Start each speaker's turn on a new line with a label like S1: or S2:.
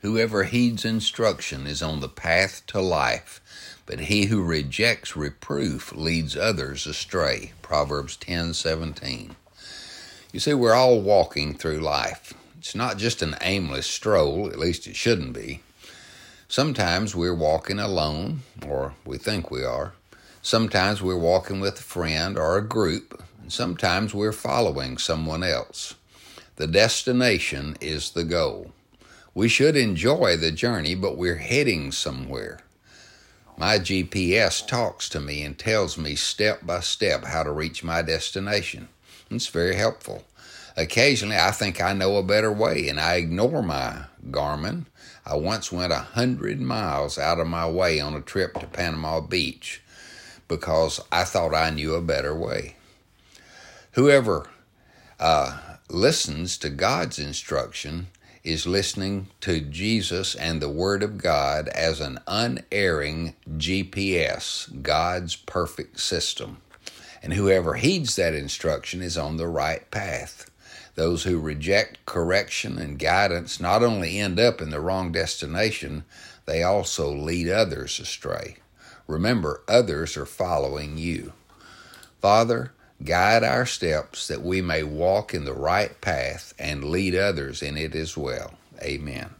S1: Whoever heeds instruction is on the path to life, but he who rejects reproof leads others astray. Proverbs 10:17. You see, we're all walking through life. It's not just an aimless stroll, at least it shouldn't be. Sometimes we're walking alone, or we think we are. Sometimes we're walking with a friend or a group, and sometimes we're following someone else. The destination is the goal. We should enjoy the journey, but we're heading somewhere. My GPS talks to me and tells me step by step how to reach my destination. It's very helpful. Occasionally, I think I know a better way and I ignore my Garmin. I once went a hundred miles out of my way on a trip to Panama Beach because I thought I knew a better way. Whoever uh, listens to God's instruction is listening to Jesus and the Word of God as an unerring GPS, God's perfect system. And whoever heeds that instruction is on the right path. Those who reject correction and guidance not only end up in the wrong destination, they also lead others astray. Remember, others are following you. Father, guide our steps that we may walk in the right path and lead others in it as well. Amen.